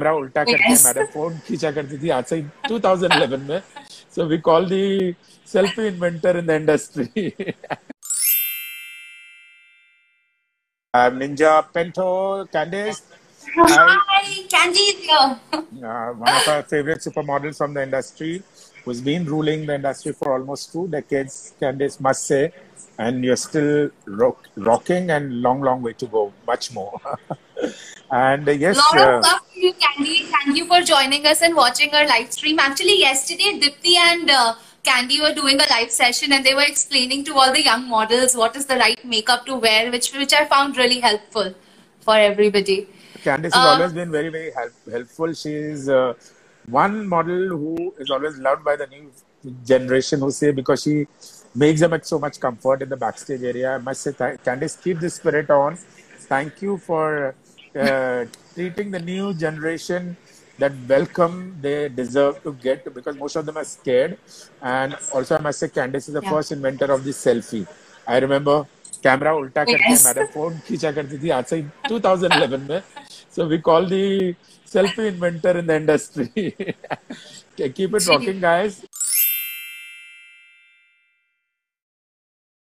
Camera उल्टा करके Yes. Madam phone खींचा करती थी आज से 2011 में so we call the selfie inventor in the industry Ninja Pinto Candice, Hi, Candy is here. uh, one of our favorite supermodels from the industry, who's been ruling the industry for almost two decades. Candice must say, and you're still rock, rocking, and long, long way to go, much more. and uh, yes, lot uh, of love to you, Candy. Thank you for joining us and watching our live stream. Actually, yesterday, Dipti and uh, Candy were doing a live session and they were explaining to all the young models what is the right makeup to wear, which which I found really helpful for everybody. Candice has Uh, always been very, very help, helpful. She's uh, one model who is always loved by the new generation who say because she makes them at so much comfort in the backstage area. I must say, th- Candice, keep this spirit on. Thank you for treating the new generation that welcome they deserve to get because most of them are scared. And also, I must say, Candice is the Yeah. first inventor of the selfie. I remember camera उल्टा करके Yes. Madam phone खींचा करती थी आज से 2011 में so we call the selfie inventor in the industry keep it rocking guys